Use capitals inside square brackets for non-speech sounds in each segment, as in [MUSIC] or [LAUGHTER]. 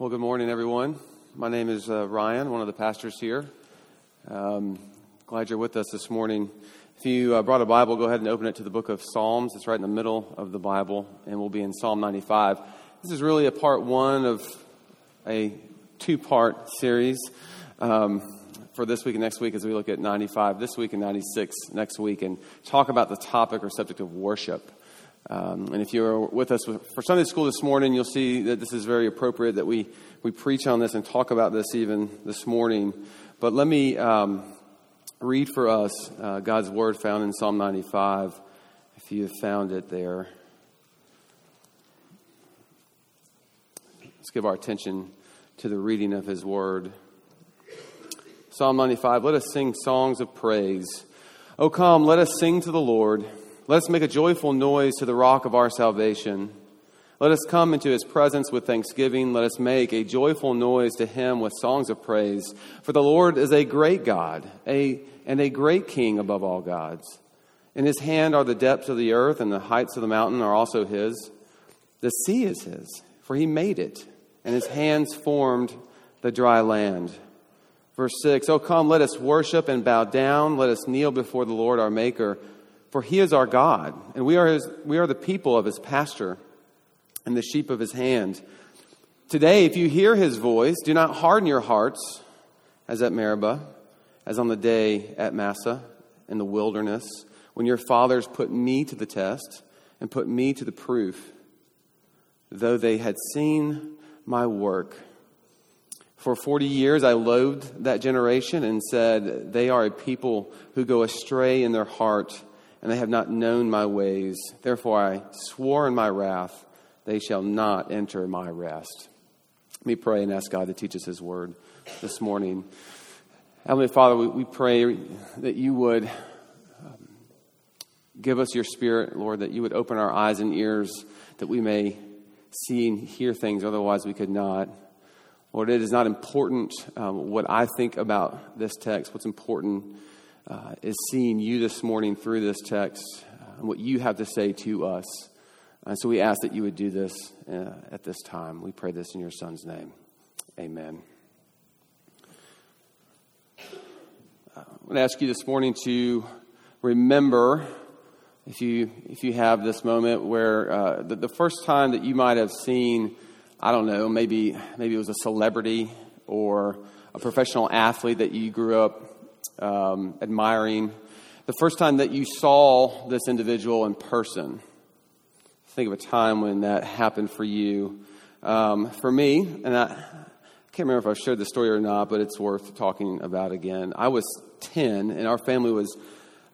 Well, good morning, everyone. My name is uh, Ryan, one of the pastors here. Um, glad you're with us this morning. If you uh, brought a Bible, go ahead and open it to the book of Psalms. It's right in the middle of the Bible, and we'll be in Psalm 95. This is really a part one of a two part series um, for this week and next week as we look at 95 this week and 96 next week and talk about the topic or subject of worship. Um, and if you're with us for Sunday school this morning, you'll see that this is very appropriate that we, we preach on this and talk about this even this morning. But let me um, read for us uh, God's word found in Psalm 95, if you have found it there. Let's give our attention to the reading of his word. Psalm 95 Let us sing songs of praise. O come, let us sing to the Lord. Let us make a joyful noise to the rock of our salvation. Let us come into his presence with thanksgiving. Let us make a joyful noise to him with songs of praise. For the Lord is a great God, a, and a great King above all gods. In his hand are the depths of the earth, and the heights of the mountain are also his. The sea is his, for he made it, and his hands formed the dry land. Verse 6 Oh, come, let us worship and bow down. Let us kneel before the Lord our Maker. For he is our God, and we are, his, we are the people of his pasture and the sheep of his hand. Today, if you hear his voice, do not harden your hearts as at Meribah, as on the day at Massah in the wilderness, when your fathers put me to the test and put me to the proof, though they had seen my work. For 40 years I loathed that generation and said, They are a people who go astray in their heart and they have not known my ways. Therefore I swore in my wrath, they shall not enter my rest. Let me pray and ask God to teach us His word this morning. Heavenly Father, we, we pray that you would um, give us your spirit, Lord, that you would open our eyes and ears that we may see and hear things otherwise we could not. Lord, it is not important um, what I think about this text. What's important uh, is seeing you this morning through this text uh, and what you have to say to us. And so we ask that you would do this uh, at this time. We pray this in your Son's name. Amen. Uh, I want to ask you this morning to remember, if you, if you have this moment, where uh, the, the first time that you might have seen, I don't know, maybe, maybe it was a celebrity or a professional athlete that you grew up um, admiring. The first time that you saw this individual in person, think of a time when that happened for you. Um, for me, and I, I can't remember if I've shared the story or not, but it's worth talking about again. I was 10, and our family was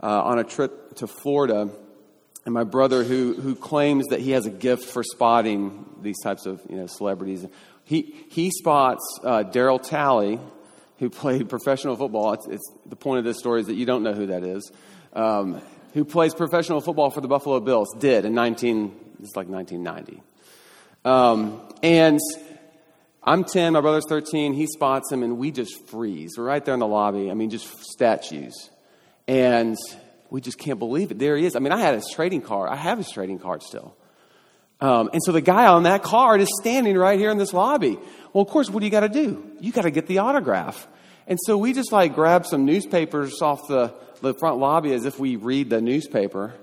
uh, on a trip to Florida, and my brother, who, who claims that he has a gift for spotting these types of you know, celebrities, he, he spots uh, Darryl Talley, who played professional football. It's, it's, the point of this story is that you don't know who that is. Um, who plays professional football for the Buffalo Bills? Did in 19, it's like 1990. Um, and I'm 10, my brother's 13. He spots him, and we just freeze. We're right there in the lobby. I mean, just statues. And we just can't believe it. There he is. I mean, I had his trading card. I have his trading card still. Um, and so the guy on that card is standing right here in this lobby. Well, of course, what do you got to do? You got to get the autograph. And so we just like grab some newspapers off the, the front lobby as if we read the newspaper,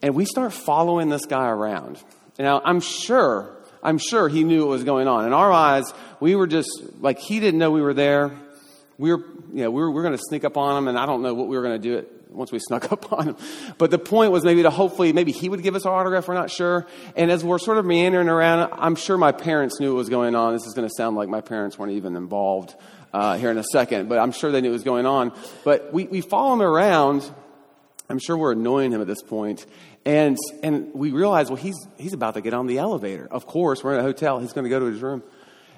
and we start following this guy around. Now, I'm sure, I'm sure he knew what was going on. In our eyes, we were just like, he didn't know we were there. We were, you know, we were, we were going to sneak up on him, and I don't know what we were going to do it once we [LAUGHS] snuck up on him. But the point was maybe to hopefully, maybe he would give us our autograph, we're not sure. And as we're sort of meandering around, I'm sure my parents knew what was going on. This is going to sound like my parents weren't even involved uh, here in a second, but I'm sure they knew what was going on. But we, we follow him around. I'm sure we're annoying him at this point. And, and we realize, well, he's, he's about to get on the elevator. Of course, we're in a hotel. He's going to go to his room.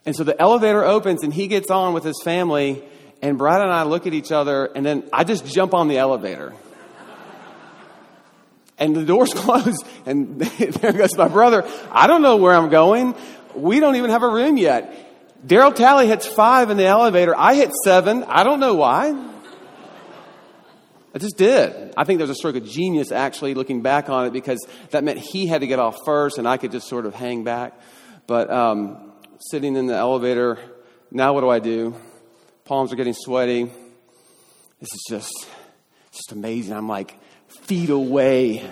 And so the elevator opens and he gets on with his family and Brad and I look at each other, and then I just jump on the elevator. and the doors [LAUGHS] close, and [LAUGHS] there goes my brother. I don't know where I'm going. We don't even have a room yet. Darryl Talley hits five in the elevator. I hit seven. I don't know why. I just did. I think there was a stroke of genius actually looking back on it because that meant he had to get off first and I could just sort of hang back. But um, sitting in the elevator. Now, what do I do? Palms are getting sweaty. This is just, just amazing. I'm like feet away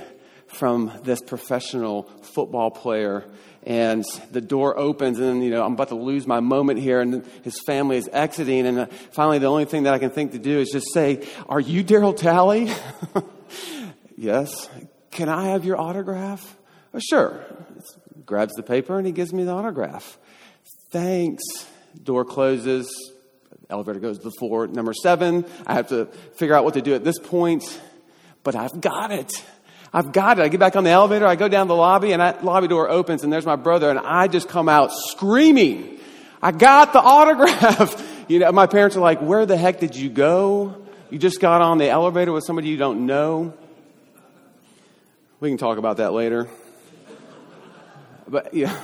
from this professional football player and the door opens and you know i'm about to lose my moment here and his family is exiting and uh, finally the only thing that i can think to do is just say are you darryl talley? [LAUGHS] Yes. Can i have your autograph? Oh, sure. Grabs the paper and he gives me the autograph. Thanks. Door closes elevator goes to the floor number seven i have to figure out what to do at this point but i've got it I've got it. I get back on the elevator, I go down the lobby, and that lobby door opens, and there's my brother, and I just come out screaming, I got the [LAUGHS] autograph. you know, my parents are like, Where the heck did you go? You just got on the elevator with somebody you don't know. We can talk about that later. But yeah.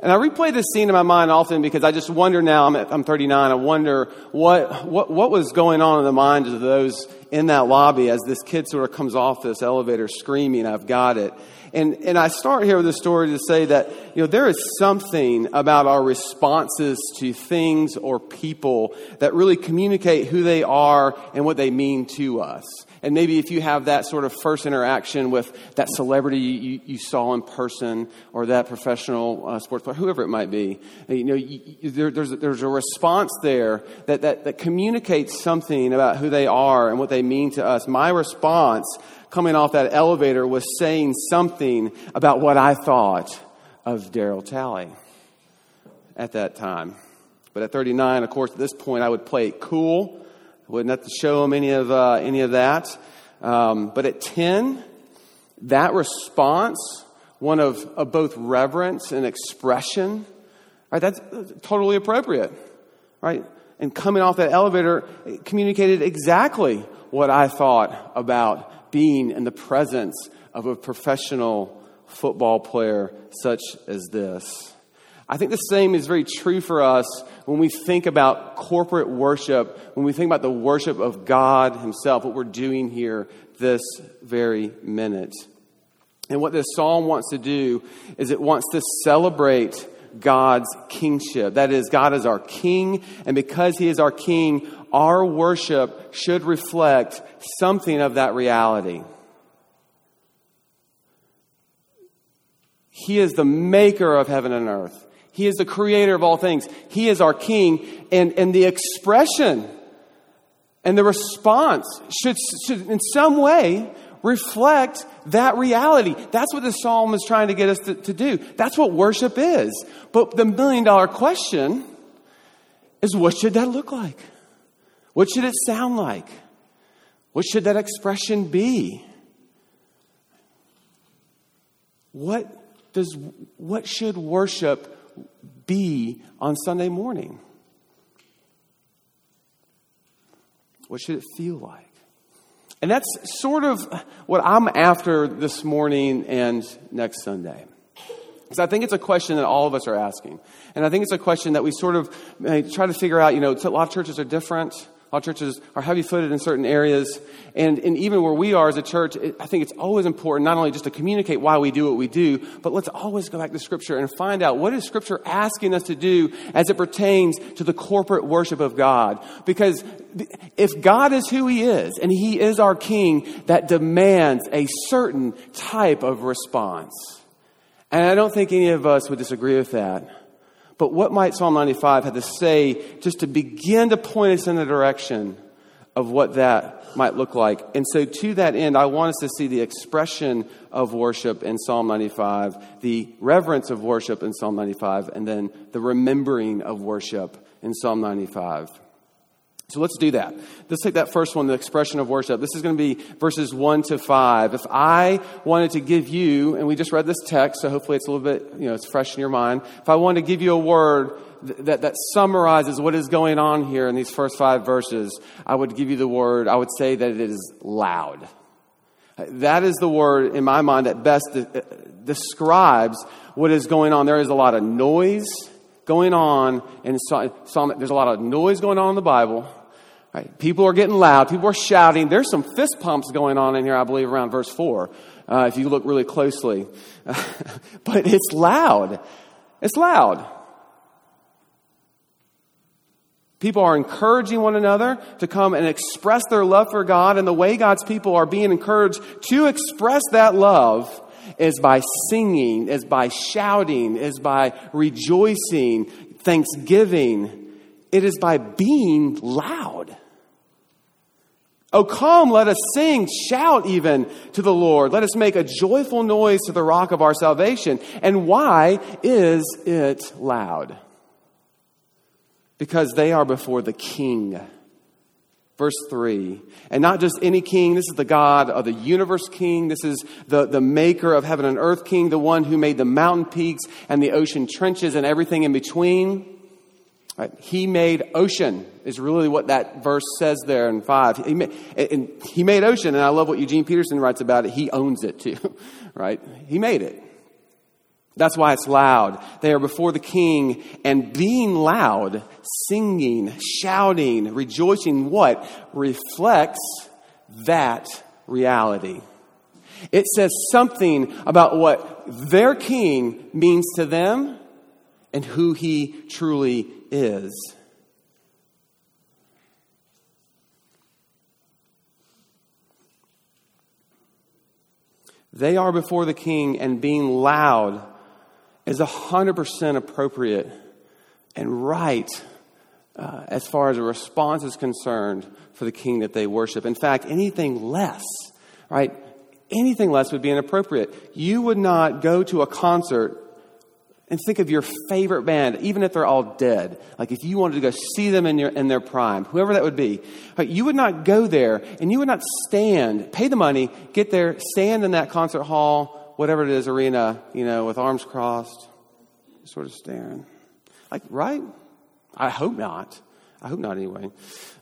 And I replay this scene in my mind often because I just wonder now, I'm, at, I'm 39, I wonder what, what, what was going on in the minds of those in that lobby as this kid sort of comes off this elevator screaming, I've got it. And, and I start here with a story to say that, you know, there is something about our responses to things or people that really communicate who they are and what they mean to us. And maybe if you have that sort of first interaction with that celebrity you, you saw in person or that professional uh, sports player, whoever it might be, you know, you, there, there's, there's a response there that, that, that communicates something about who they are and what they mean to us. My response coming off that elevator was saying something about what I thought of Darryl Talley at that time. But at 39, of course, at this point, I would play it cool. Wouldn't have to show him any of, uh, any of that. Um, but at 10, that response, one of, of both reverence and expression, right, that's totally appropriate, right? And coming off that elevator communicated exactly what I thought about being in the presence of a professional football player such as this. I think the same is very true for us when we think about corporate worship, when we think about the worship of God Himself, what we're doing here this very minute. And what this psalm wants to do is it wants to celebrate God's kingship. That is, God is our king, and because He is our king, our worship should reflect something of that reality. He is the maker of heaven and earth. He is the creator of all things. He is our king. And, and the expression and the response should, should, in some way, reflect that reality. That's what the psalm is trying to get us to, to do. That's what worship is. But the million dollar question is what should that look like? What should it sound like? What should that expression be? What does what should worship be on Sunday morning? What should it feel like? And that's sort of what I'm after this morning and next Sunday. Because I think it's a question that all of us are asking. And I think it's a question that we sort of eh, try to figure out. You know, a lot of churches are different. Lot of churches are heavy footed in certain areas. And, and even where we are as a church, it, I think it's always important not only just to communicate why we do what we do, but let's always go back to Scripture and find out what is Scripture asking us to do as it pertains to the corporate worship of God. Because if God is who He is, and He is our King, that demands a certain type of response. And I don't think any of us would disagree with that. But what might Psalm 95 have to say just to begin to point us in the direction of what that might look like? And so, to that end, I want us to see the expression of worship in Psalm 95, the reverence of worship in Psalm 95, and then the remembering of worship in Psalm 95. So let's do that. Let's take that first one, the expression of worship. This is going to be verses 1 to 5. If I wanted to give you, and we just read this text, so hopefully it's a little bit, you know, it's fresh in your mind. If I wanted to give you a word that, that summarizes what is going on here in these first five verses, I would give you the word, I would say that it is loud. That is the word in my mind that best uh, describes what is going on. There is a lot of noise going on in Psalm. There's a lot of noise going on in the Bible. Right? People are getting loud. People are shouting. There's some fist pumps going on in here, I believe, around verse 4, uh, if you look really closely. [LAUGHS] but it's loud. It's loud. People are encouraging one another to come and express their love for God, and the way God's people are being encouraged to express that love is by singing, is by shouting, is by rejoicing, thanksgiving. It is by being loud. Oh, come, let us sing, shout even to the Lord. Let us make a joyful noise to the rock of our salvation. And why is it loud? Because they are before the King. Verse 3. And not just any king, this is the God of the universe king. This is the, the maker of heaven and earth king, the one who made the mountain peaks and the ocean trenches and everything in between. Right? He made ocean, is really what that verse says there in 5. He made, and he made ocean, and I love what Eugene Peterson writes about it. He owns it too, [LAUGHS] right? He made it. That's why it's loud. They are before the king, and being loud, singing, shouting, rejoicing, what? Reflects that reality. It says something about what their king means to them and who he truly is. They are before the king, and being loud is 100% appropriate and right uh, as far as a response is concerned for the king that they worship. In fact, anything less, right? Anything less would be inappropriate. You would not go to a concert and think of your favorite band, even if they're all dead. Like if you wanted to go see them in, your, in their prime, whoever that would be, you would not go there and you would not stand, pay the money, get there, stand in that concert hall, whatever it is, arena, you know, with arms crossed, sort of staring. Like, right? I hope not. I hope not anyway.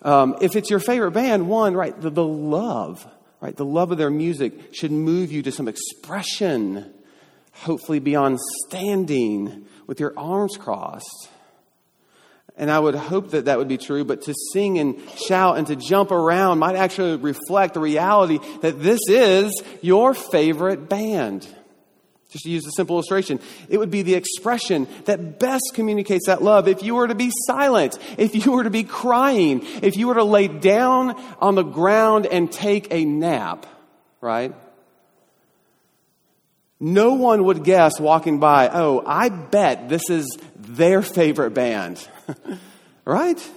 Um, if it's your favorite band, one, right, the, the love, right, the love of their music should move you to some expression hopefully beyond standing with your arms crossed. And I would hope that that would be true, but to sing and shout and to jump around might actually reflect the reality that this is your favorite band. Just to use a simple illustration, it would be the expression that best communicates that love. If you were to be silent, if you were to be crying, if you were to lay down on the ground and take a nap, right? No one would guess walking by, oh, I bet this is their favorite band. [LAUGHS] right?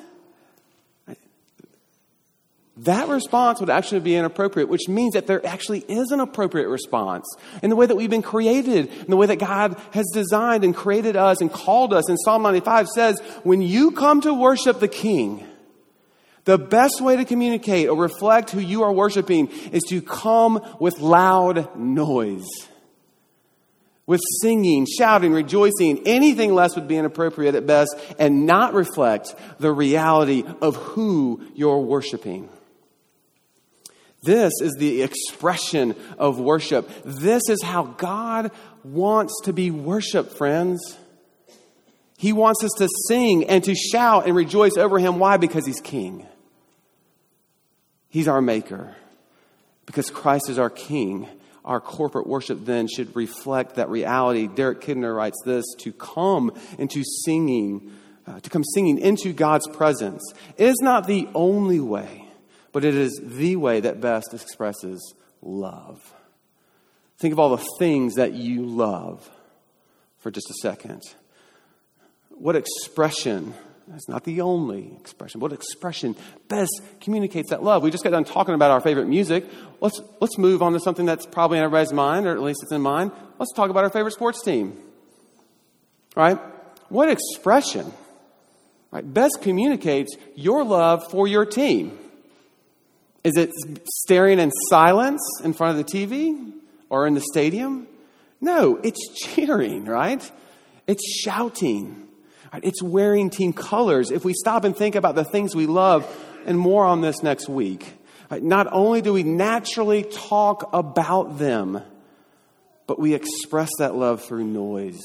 That response would actually be inappropriate, which means that there actually is an appropriate response in the way that we've been created, in the way that God has designed and created us and called us. And Psalm 95 says, when you come to worship the King, the best way to communicate or reflect who you are worshiping is to come with loud noise with singing, shouting, rejoicing. Anything less would be inappropriate at best and not reflect the reality of who you're worshiping. This is the expression of worship. This is how God wants to be worshiped, friends. He wants us to sing and to shout and rejoice over Him. Why? Because He's King. He's our Maker. Because Christ is our King our corporate worship then should reflect that reality. Derek Kidner writes this to come into singing, uh, to come singing into God's presence is not the only way, but it is the way that best expresses love. Think of all the things that you love for just a second. What expression that's not the only expression. What expression best communicates that love? We just got done talking about our favorite music. Let's, let's move on to something that's probably in everybody's mind, or at least it's in mine. Let's talk about our favorite sports team. Right? What expression right, best communicates your love for your team? Is it staring in silence in front of the TV or in the stadium? No, it's cheering, right? It's shouting. It's wearing team colors. If we stop and think about the things we love, and more on this next week, not only do we naturally talk about them, but we express that love through noise,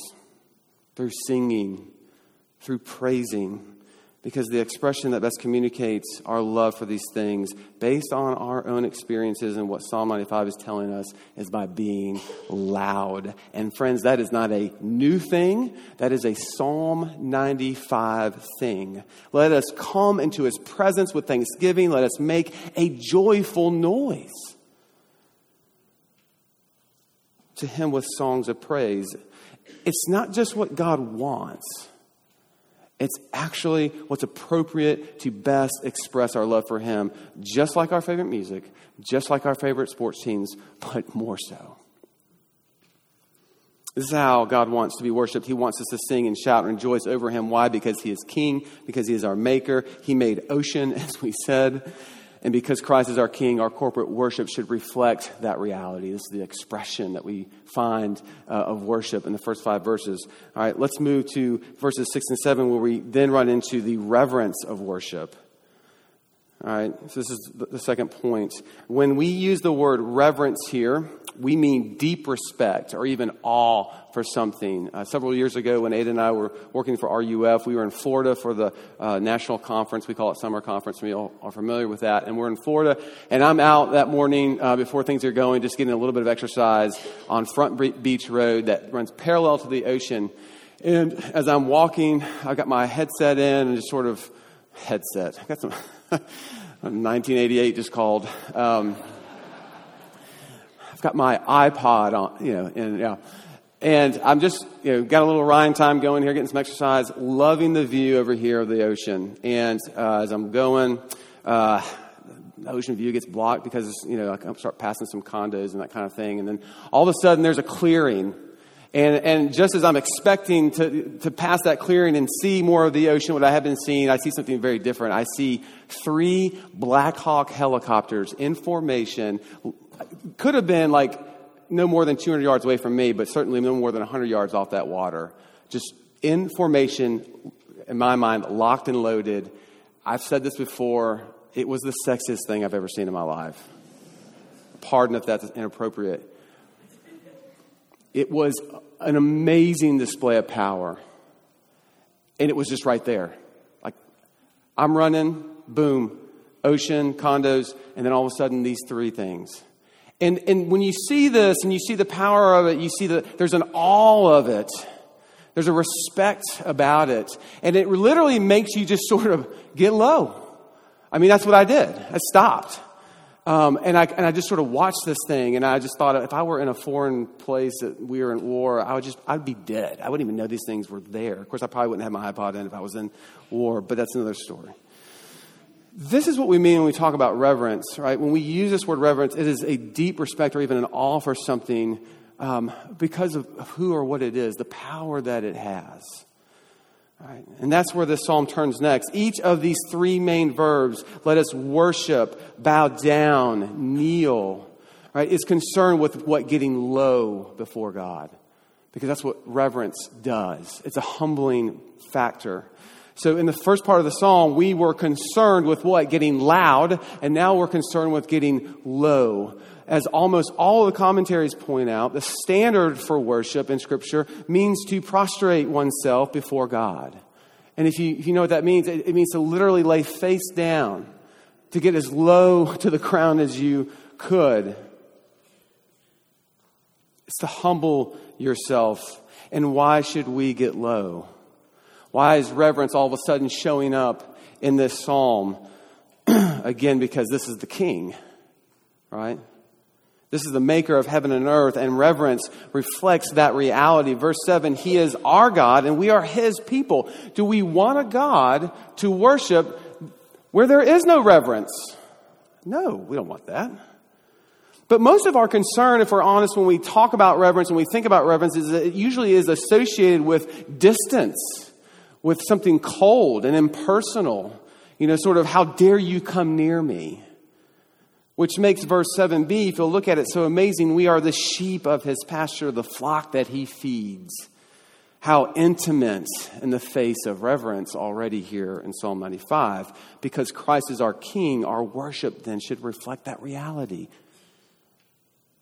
through singing, through praising, because the expression that best communicates our love for these things, based on our own experiences and what Psalm 95 is telling us, is by being loud. And friends, that is not a new thing, that is a Psalm 95 thing. Let us come into his presence with thanksgiving, let us make a joyful noise to him with songs of praise. It's not just what God wants it's actually what's appropriate to best express our love for Him, just like our favorite music, just like our favorite sports teams, but more so. This is how God wants to be worshiped. He wants us to sing and shout and rejoice over Him. Why? Because He is King, because He is our Maker. He made ocean, [LAUGHS] as we said. And because Christ is our King, our corporate worship should reflect that reality. This is the expression that we find uh, of worship in the first five verses. All right, let's move to verses six and seven, where we then run into the reverence of worship. All right, so this is the second point. When we use the word reverence here, we mean deep respect or even awe for something. Uh, several years ago, when Ada and I were working for RUF, we were in Florida for the uh, national conference. We call it summer conference. We all are familiar with that. And we're in Florida, and I'm out that morning uh, before things are going, just getting a little bit of exercise on Front Beach Road that runs parallel to the ocean. And as I'm walking, I've got my headset in and just sort of headset. I got some [LAUGHS] 1988 just called. Um, I've got my iPod on, you know, and yeah. And I'm just, you know, got a little Ryan time going here, getting some exercise, loving the view over here of the ocean. And uh, as I'm going, uh, the ocean view gets blocked because, you know, I start passing some condos and that kind of thing. And then all of a sudden there's a clearing. And, and just as I'm expecting to, to pass that clearing and see more of the ocean, what I have been seeing, I see something very different. I see three Black Hawk helicopters in formation could have been like no more than 200 yards away from me, but certainly no more than 100 yards off that water. Just in formation, in my mind, locked and loaded. I've said this before. It was the sexiest thing I've ever seen in my life. Pardon if that's inappropriate. It was an amazing display of power. And it was just right there. Like, I'm running, boom, ocean, condos, and then all of a sudden these three things. And, and when you see this and you see the power of it, you see that there's an awe of it. There's a respect about it. And it literally makes you just sort of get low. I mean, that's what I did. I stopped. Um, and, I, and I just sort of watched this thing, and I just thought if I were in a foreign place that we were in war, I would just, I'd be dead. I wouldn't even know these things were there. Of course, I probably wouldn't have my iPod in if I was in war, but that's another story. This is what we mean when we talk about reverence, right? When we use this word reverence, it is a deep respect or even an awe for something um, because of who or what it is, the power that it has. Right? And that's where this psalm turns next. Each of these three main verbs, let us worship, bow down, kneel, right, is concerned with what getting low before God. Because that's what reverence does. It's a humbling factor. So in the first part of the song, we were concerned with what? Getting loud, and now we're concerned with getting low. As almost all the commentaries point out, the standard for worship in Scripture means to prostrate oneself before God. And if you, if you know what that means, it, it means to literally lay face down, to get as low [LAUGHS] to the ground as you could. It's to humble yourself. And why should we get low? Why is reverence all of a sudden showing up in this psalm? [CLEARS THROAT] Again, because this is the king, right? This is the maker of heaven and earth, and reverence reflects that reality. Verse 7 He is our God, and we are His people. Do we want a God to worship where there is no reverence? No, we don't want that. But most of our concern, if we're honest, when we talk about reverence, when we think about reverence, is that it usually is associated with distance with something cold and impersonal. You know, sort of, how dare you come near me? Which makes verse 7b, if you'll look at it, so amazing. We are the sheep of his pasture, the flock that he feeds. How intimate in the face of reverence already here in Psalm 95. Because Christ is our king, our worship then should reflect that reality.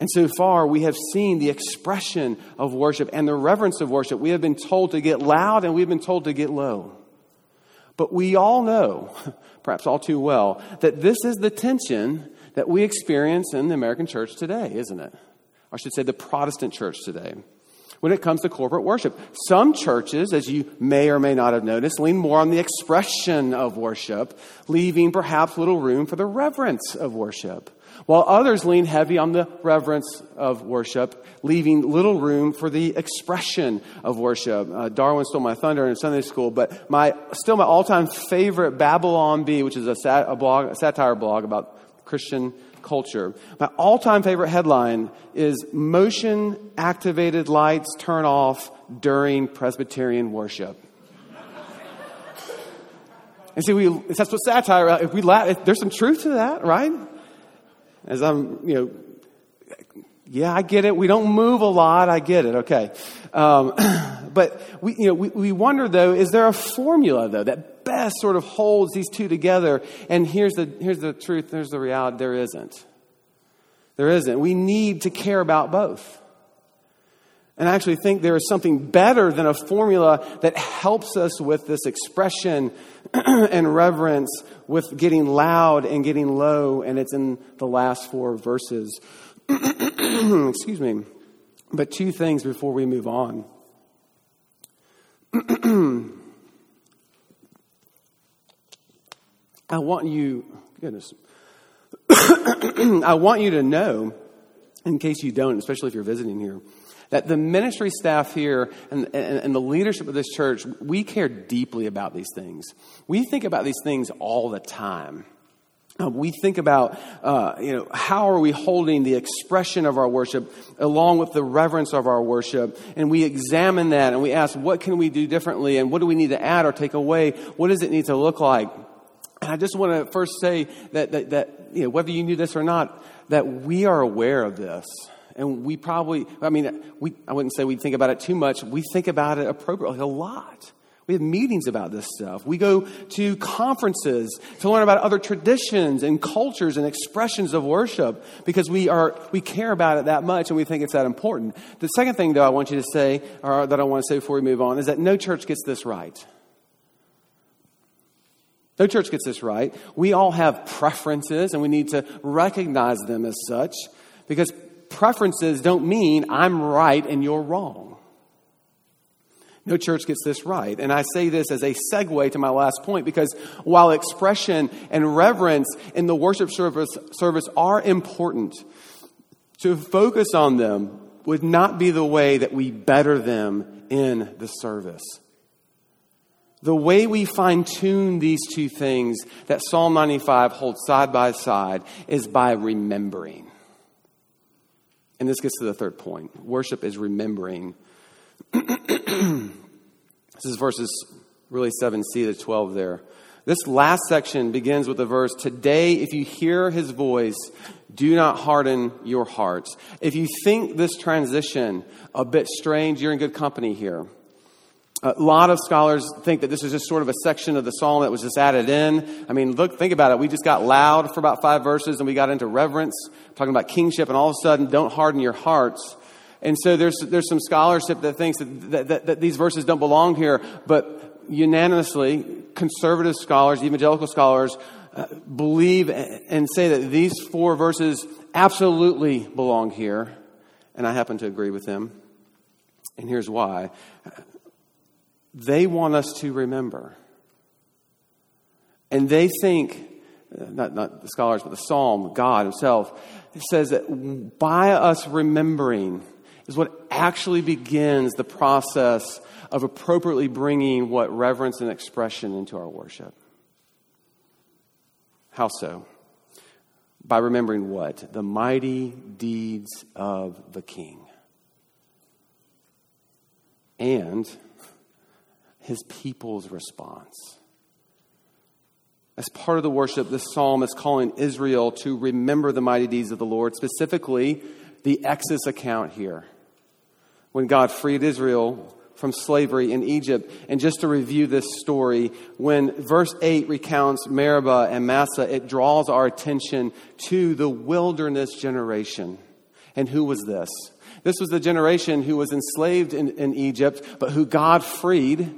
And so far, we have seen the expression of worship and the reverence of worship. We have been told to get loud and we've been told to get low. But we all know, [LAUGHS] perhaps all too well, that this is the tension that we experience in the American church today, isn't it? I should say, the Protestant church today. When it comes to corporate worship, some churches, as you may or may not have noticed, lean more on the expression of worship, leaving perhaps little room for the reverence of worship while others lean heavy on the reverence of worship, leaving little room for the expression of worship. Uh, Darwin stole my thunder in Sunday school, but my still my all-time favorite Babylon Bee, which is a, sat, a blog, a satire blog about Christian culture. My all-time favorite headline is "Motion Activated Lights Turn Off During Presbyterian Worship." And see, we, that's what satire, if we laugh, if there's some truth to that, right? As I'm, you know, yeah, I get it. We don't move a lot. I get it. Okay. Um, [CLEARS THROAT] but we, you know, we, we wonder though, is there a formula though that best sort of holds these two together? And here's the, here's the truth. Here's the reality. There isn't. There isn't. We need to care about both. And I actually think there is something better than a formula that helps us with this expression [CLEARS THROAT] and reverence, with getting loud and getting low, and it's in the last four verses. [CLEARS THROAT] Excuse me. But two things before we move on. [CLEARS THROAT] I want you, goodness, I want you to know, in case you don't, especially if you're visiting here, that the ministry staff here and, and, and, the leadership of this church, we care deeply about these things. We think about these things all the time. Uh, we think about, uh, you know, how are we holding the expression of our worship along with the reverence of our worship, and we examine that and we ask, what can we do differently, and what do we need to add or take away? What does it need to look like? And I just want to first say that, that, that you know, whether you knew this or not, that we are aware of this. And we probably, I mean, we, I wouldn't say we think about it too much. We think about it appropriately a lot. We have meetings about this stuff. We go to conferences to learn about other traditions and cultures and expressions of worship because we are we care about it that much and we think it's that important. The second thing, though, I want you to say, or that I want to say before we move on, is that no church gets this right. No church gets this right. We all have preferences and we need to recognize them as such because preferences don't mean I'm right and you're wrong. No church gets this right. And I say this as a segue to my last point because while expression and reverence in the worship service, service are important, to focus on them would not be the way that we better them in the service. The way we fine tune these two things that Psalm 95 holds side by side is by remembering. And this gets to the third point worship is remembering. [CLEARS THROAT] this is verses really 7c to 12 there. This last section begins with the verse Today, if you hear his voice, do not harden your hearts. If you think this transition a bit strange, you're in good company here. A lot of scholars think that this is just sort of a section of the psalm that was just added in. I mean, look, think about it. We just got loud for about five verses and we got into reverence, talking about kingship, and all of a sudden, don't harden your hearts. And so there's, there's some scholarship that thinks that, that, that, that these verses don't belong here, but unanimously, conservative scholars, evangelical scholars, uh, believe and say that these four verses absolutely belong here. And I happen to agree with them. And here's why they want us to remember. And they think, not, not the scholars, but the psalm, God Himself, says that by us remembering is what actually begins the process of appropriately bringing what reverence and expression into our worship. How so? By remembering what? The mighty deeds of the King. And his people's response. As part of the worship, this psalm is calling Israel to remember the mighty deeds of the Lord, specifically the Exodus account here. When God freed Israel from slavery in Egypt. And just to review this story, when verse 8 recounts Meribah and Massah, it draws our attention to the wilderness generation. And who was this? This was the generation who was enslaved in, in Egypt, but who God freed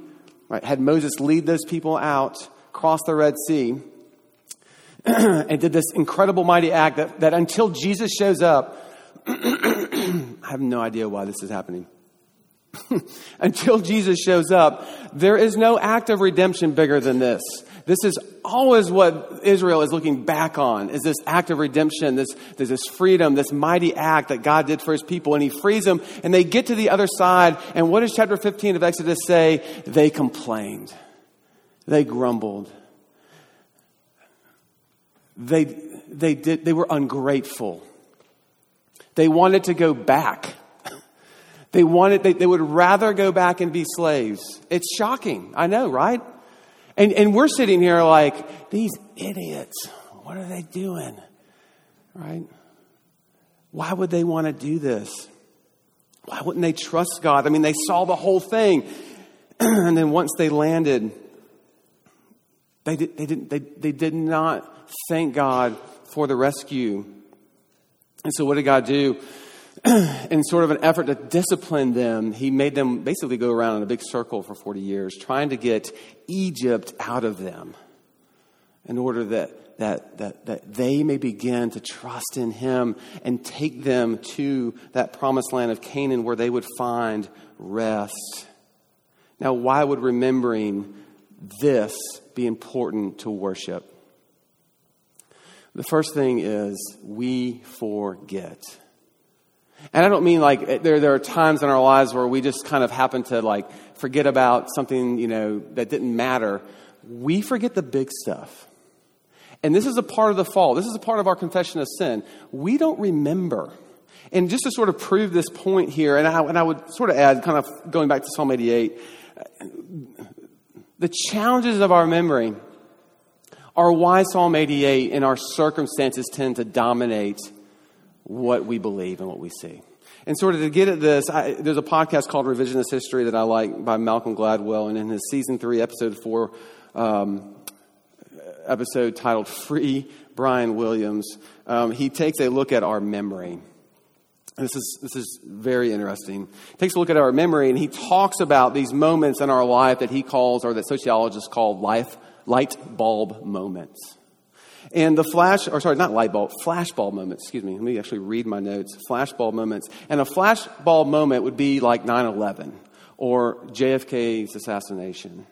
right, had Moses lead those people out, cross the Red Sea, [CLEARS THROAT] and did this incredible, mighty act that, that until Jesus shows up, [CLEARS THROAT] I have no idea why this is happening. [LAUGHS] until Jesus shows up, there is no act of redemption bigger than this. This is always what Israel is looking back on, is this act of redemption, this, this freedom, this mighty act that God did for his people. And he frees them, and they get to the other side. And what does chapter 15 of Exodus say? They complained. They grumbled. They, they, did, they were ungrateful. They wanted to go back. They wanted, they, they would rather go back and be slaves. It's shocking. I know, right? And, and we're sitting here like, these idiots, what are they doing? Right? Why would they want to do this? Why wouldn't they trust God? I mean, they saw the whole thing. [CLEARS THROAT] and then once they landed, they did, they, didn't, they, they did not thank God for the rescue. And so, what did God do? [CLEARS THROAT] in sort of an effort to discipline them, he made them basically go around in a big circle for 40 years, trying to get Egypt out of them in order that, that, that, that they may begin to trust in him and take them to that promised land of Canaan where they would find rest. Now, why would remembering this be important to worship? The first thing is we forget. And I don't mean like eh, there, there are times in our lives where we just kind of happen to like forget about something, you know, that didn't matter. We forget the big stuff. And this is a part of the fall. This is a part of our confession of sin. We don't remember. And just to sort of prove this point here, and I, and I would sort of add, kind of going back to Psalm 88, the challenges of our memory are why Psalm 88 and our circumstances tend to dominate what we believe and what we see. And sort of to get at this, I, there's a podcast called Revisionist History that I like by Malcolm Gladwell, and in his season three, episode four, um, episode titled "Free Brian Williams," um, he takes a look at our memory. This is this is very interesting. He takes a look at our memory, and he talks about these moments in our life that he calls, or that sociologists call, life light bulb moments. And the flash, or sorry, not light bulb, flashbulb moments, excuse me. Let me actually read my notes. Flashbulb moments. And a flashbulb moment would be like 9 11 or JFK's assassination.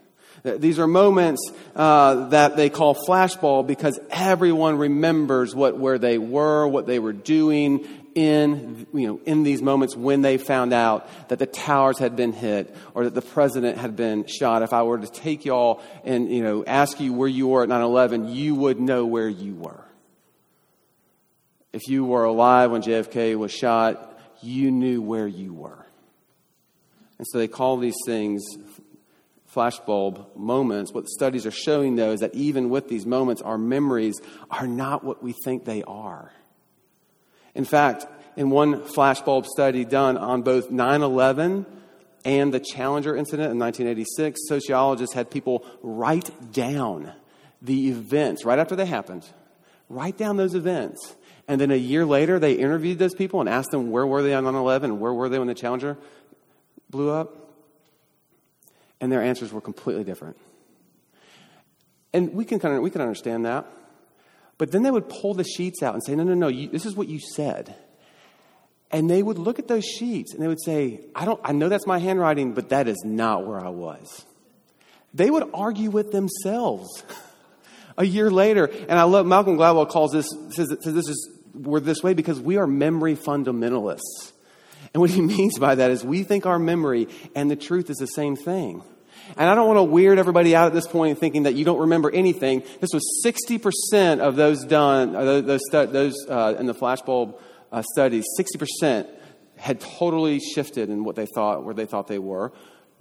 These are moments uh, that they call flashbulb because everyone remembers what, where they were, what they were doing, in, you know, in these moments when they found out that the towers had been hit or that the president had been shot, if I were to take y'all and, you know, ask you where you were at 9-11, you would know where you were. If you were alive when JFK was shot, you knew where you were. And so they call these things flashbulb moments. What studies are showing, though, is that even with these moments, our memories are not what we think they are. In fact, in one flashbulb study done on both 9 11 and the Challenger incident in 1986, sociologists had people write down the events right after they happened, write down those events. And then a year later, they interviewed those people and asked them where were they on 9 11 and where were they when the Challenger blew up. And their answers were completely different. And we can kind of we can understand that. But then they would pull the sheets out and say, no, no, no, you, this is what you said. And they would look at those sheets and they would say, I, don't, I know that's my handwriting, but that is not where I was. They would argue with themselves [LAUGHS] a year later. And I love Malcolm Gladwell calls this, says, says this is, we're this way because we are memory fundamentalists. And what he [LAUGHS] means by that is we think our memory and the truth is the same thing. And I don't want to weird everybody out at this point thinking that you don't remember anything. This was 60% of those done, uh, those, those uh, in the flashbulb uh, studies, 60% had totally shifted in what they thought, where they thought they were.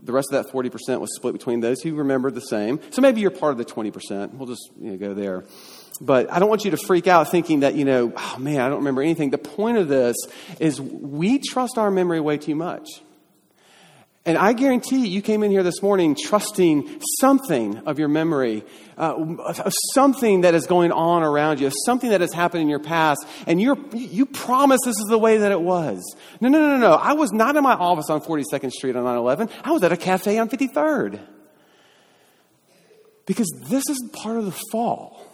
The rest of that 40% was split between those who remembered the same. So maybe you're part of the 20%. We'll just you know, go there. But I don't want you to freak out thinking that, you know, oh man, I don't remember anything. The point of this is we trust our memory way too much. And I guarantee you, came in here this morning trusting something of your memory, uh, of something that is going on around you, of something that has happened in your past, and you you promise this is the way that it was. No, no, no, no. I was not in my office on 42nd Street on 9 11. I was at a cafe on 53rd. Because this is part of the fall.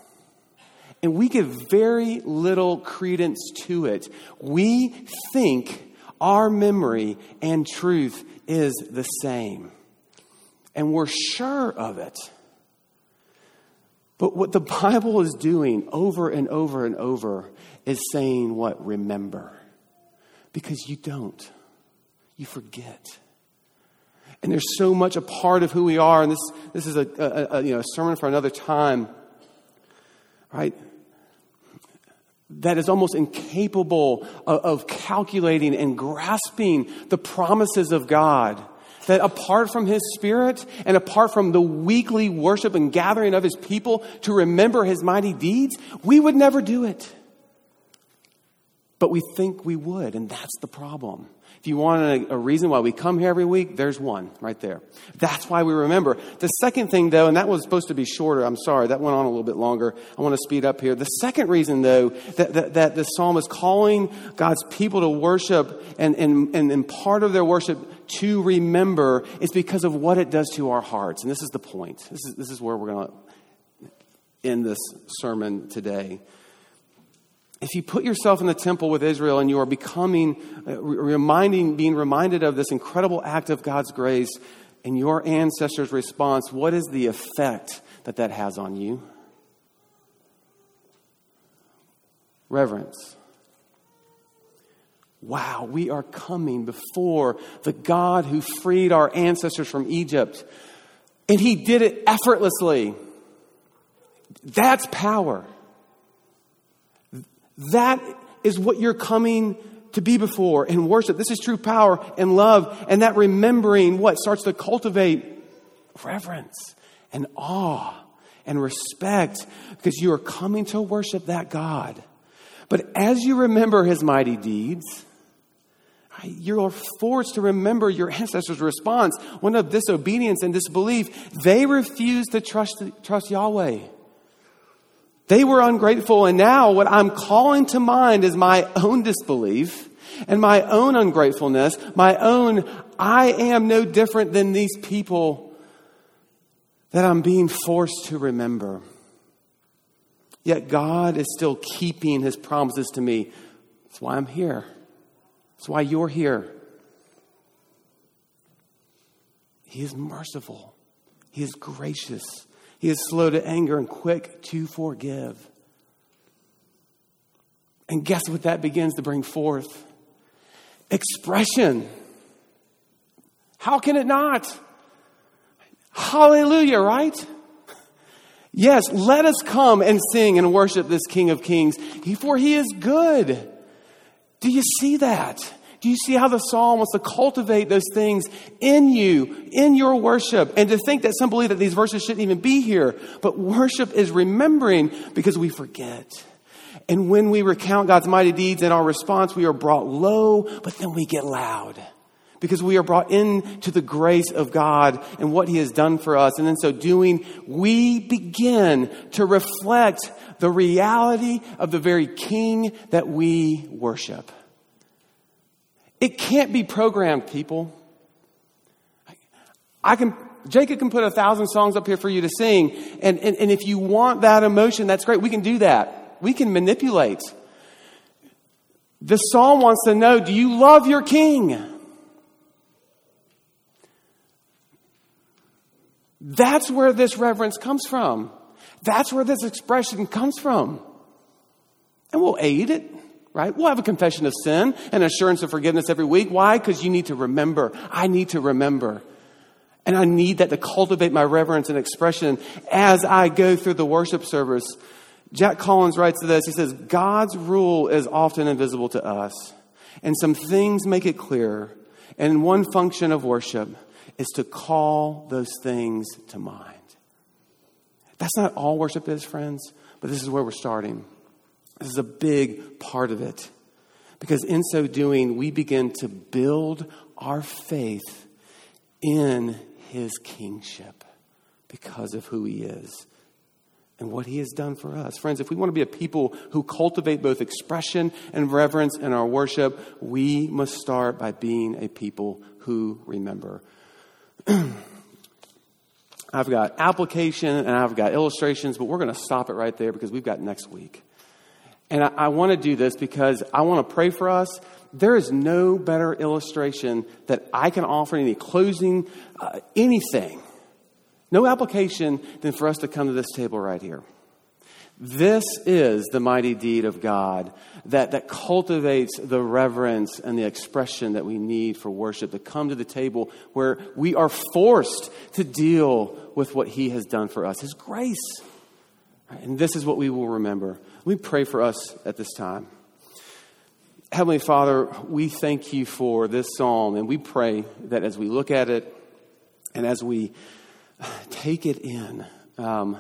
And we give very little credence to it. We think our memory and truth is the same. And we're sure of it. But what the Bible is doing over and over and over is saying, What? Remember. Because you don't, you forget. And there's so much a part of who we are, and this, this is a, a, a you know, a sermon for another time, right? That is almost incapable of, of calculating and grasping the promises of God that apart from His Spirit and apart from the weekly worship and gathering of His people to remember His mighty deeds, we would never do it. But we think we would, and that's the problem. If you want a, a, reason why we come here every week, there's one right there. That's why we remember. The second thing, though, and that was supposed to be shorter, I'm sorry, that went on a little bit longer. I want to speed up here. The second reason, though, that, that, that the psalm is calling God's people to worship and, and, and, and part of their worship to remember is because of what it does to our hearts. And this is the point. This is, this is where we're going to end this sermon today if you put yourself in the temple with Israel and you are becoming, uh, reminding, being reminded of this incredible act of God's grace and your ancestors' response, what is the effect that that has on you? Reverence. Wow, we are coming before the God who freed our ancestors from Egypt. And he did it effortlessly. That's power. That is what you're coming to be before in worship. This is true power and love. And that remembering what starts to cultivate reverence and awe and respect because you are coming to worship that God. But as you remember his mighty deeds, you're forced to remember your ancestors' response. One of disobedience and disbelief, they refused to trust, trust Yahweh. They were ungrateful, and now what I'm calling to mind is my own disbelief and my own ungratefulness, my own, I am no different than these people that I'm being forced to remember. Yet God is still keeping his promises to me. That's why I'm here. That's why you're here. He is merciful, He is gracious. He is slow to anger and quick to forgive. And guess what that begins to bring forth? Expression. How can it not? Hallelujah, right? Yes, let us come and sing and worship this King of Kings, for he is good. Do you see that? Do you see how the psalm wants to cultivate those things in you, in your worship? And to think that some believe that these verses shouldn't even be here. But worship is remembering because we forget. And when we recount God's mighty deeds in our response, we are brought low, but then we get loud. Because we are brought into the grace of God and what He has done for us. And in so doing, we begin to reflect the reality of the very King that we worship. It can't be programmed, people. I can, Jacob can put a thousand songs up here for you to sing. And, and, and if you want that emotion, that's great. We can do that. We can manipulate. The psalm wants to know do you love your king? That's where this reverence comes from. That's where this expression comes from. And we'll aid it right? We'll have a confession of sin and assurance of forgiveness every week. Why? Because you need to remember. I need to remember. And I need that to cultivate my reverence and expression as I go through the worship service. Jack Collins writes this. He says, God's rule is often invisible to us, and some things make it clear. And one function of worship is to call those things to mind. That's not all worship is, friends, but this is where we're starting. This is a big part of it. Because in so doing, we begin to build our faith in his kingship because of who he is and what he has done for us. Friends, if we want to be a people who cultivate both expression and reverence in our worship, we must start by being a people who remember. [CLEARS THROAT] I've got application and I've got illustrations, but we're going to stop it right there because we've got next week. And I, I want to do this because I want to pray for us. There is no better illustration that I can offer any closing, uh, anything, no application than for us to come to this table right here. This is the mighty deed of God that, that cultivates the reverence and the expression that we need for worship to come to the table where we are forced to deal with what He has done for us, His grace. And this is what we will remember. Me pray for us at this time. Heavenly Father, we thank you for this psalm, and we pray that as we look at it and as we take it in, um,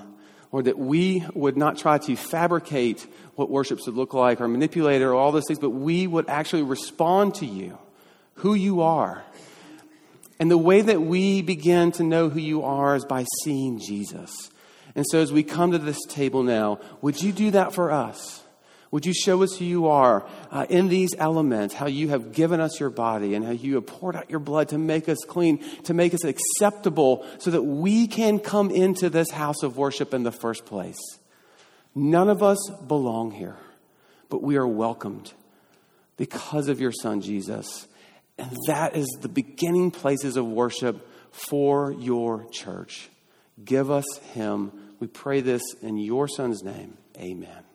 or that we would not try to fabricate what worship should look like or manipulate it or all those things, but we would actually respond to you, who you are. And the way that we begin to know who you are is by seeing Jesus. And so as we come to this table now, would you do that for us? Would you show us who you are uh, in these elements, how you have given us your body and how you have poured out your blood to make us clean, to make us acceptable, so that we can come into this house of worship in the first place? None of us belong here, but we are welcomed because of your Son, Jesus. And that is the beginning places of worship for your church. Give us Him. We pray this in your Son's name. Amen.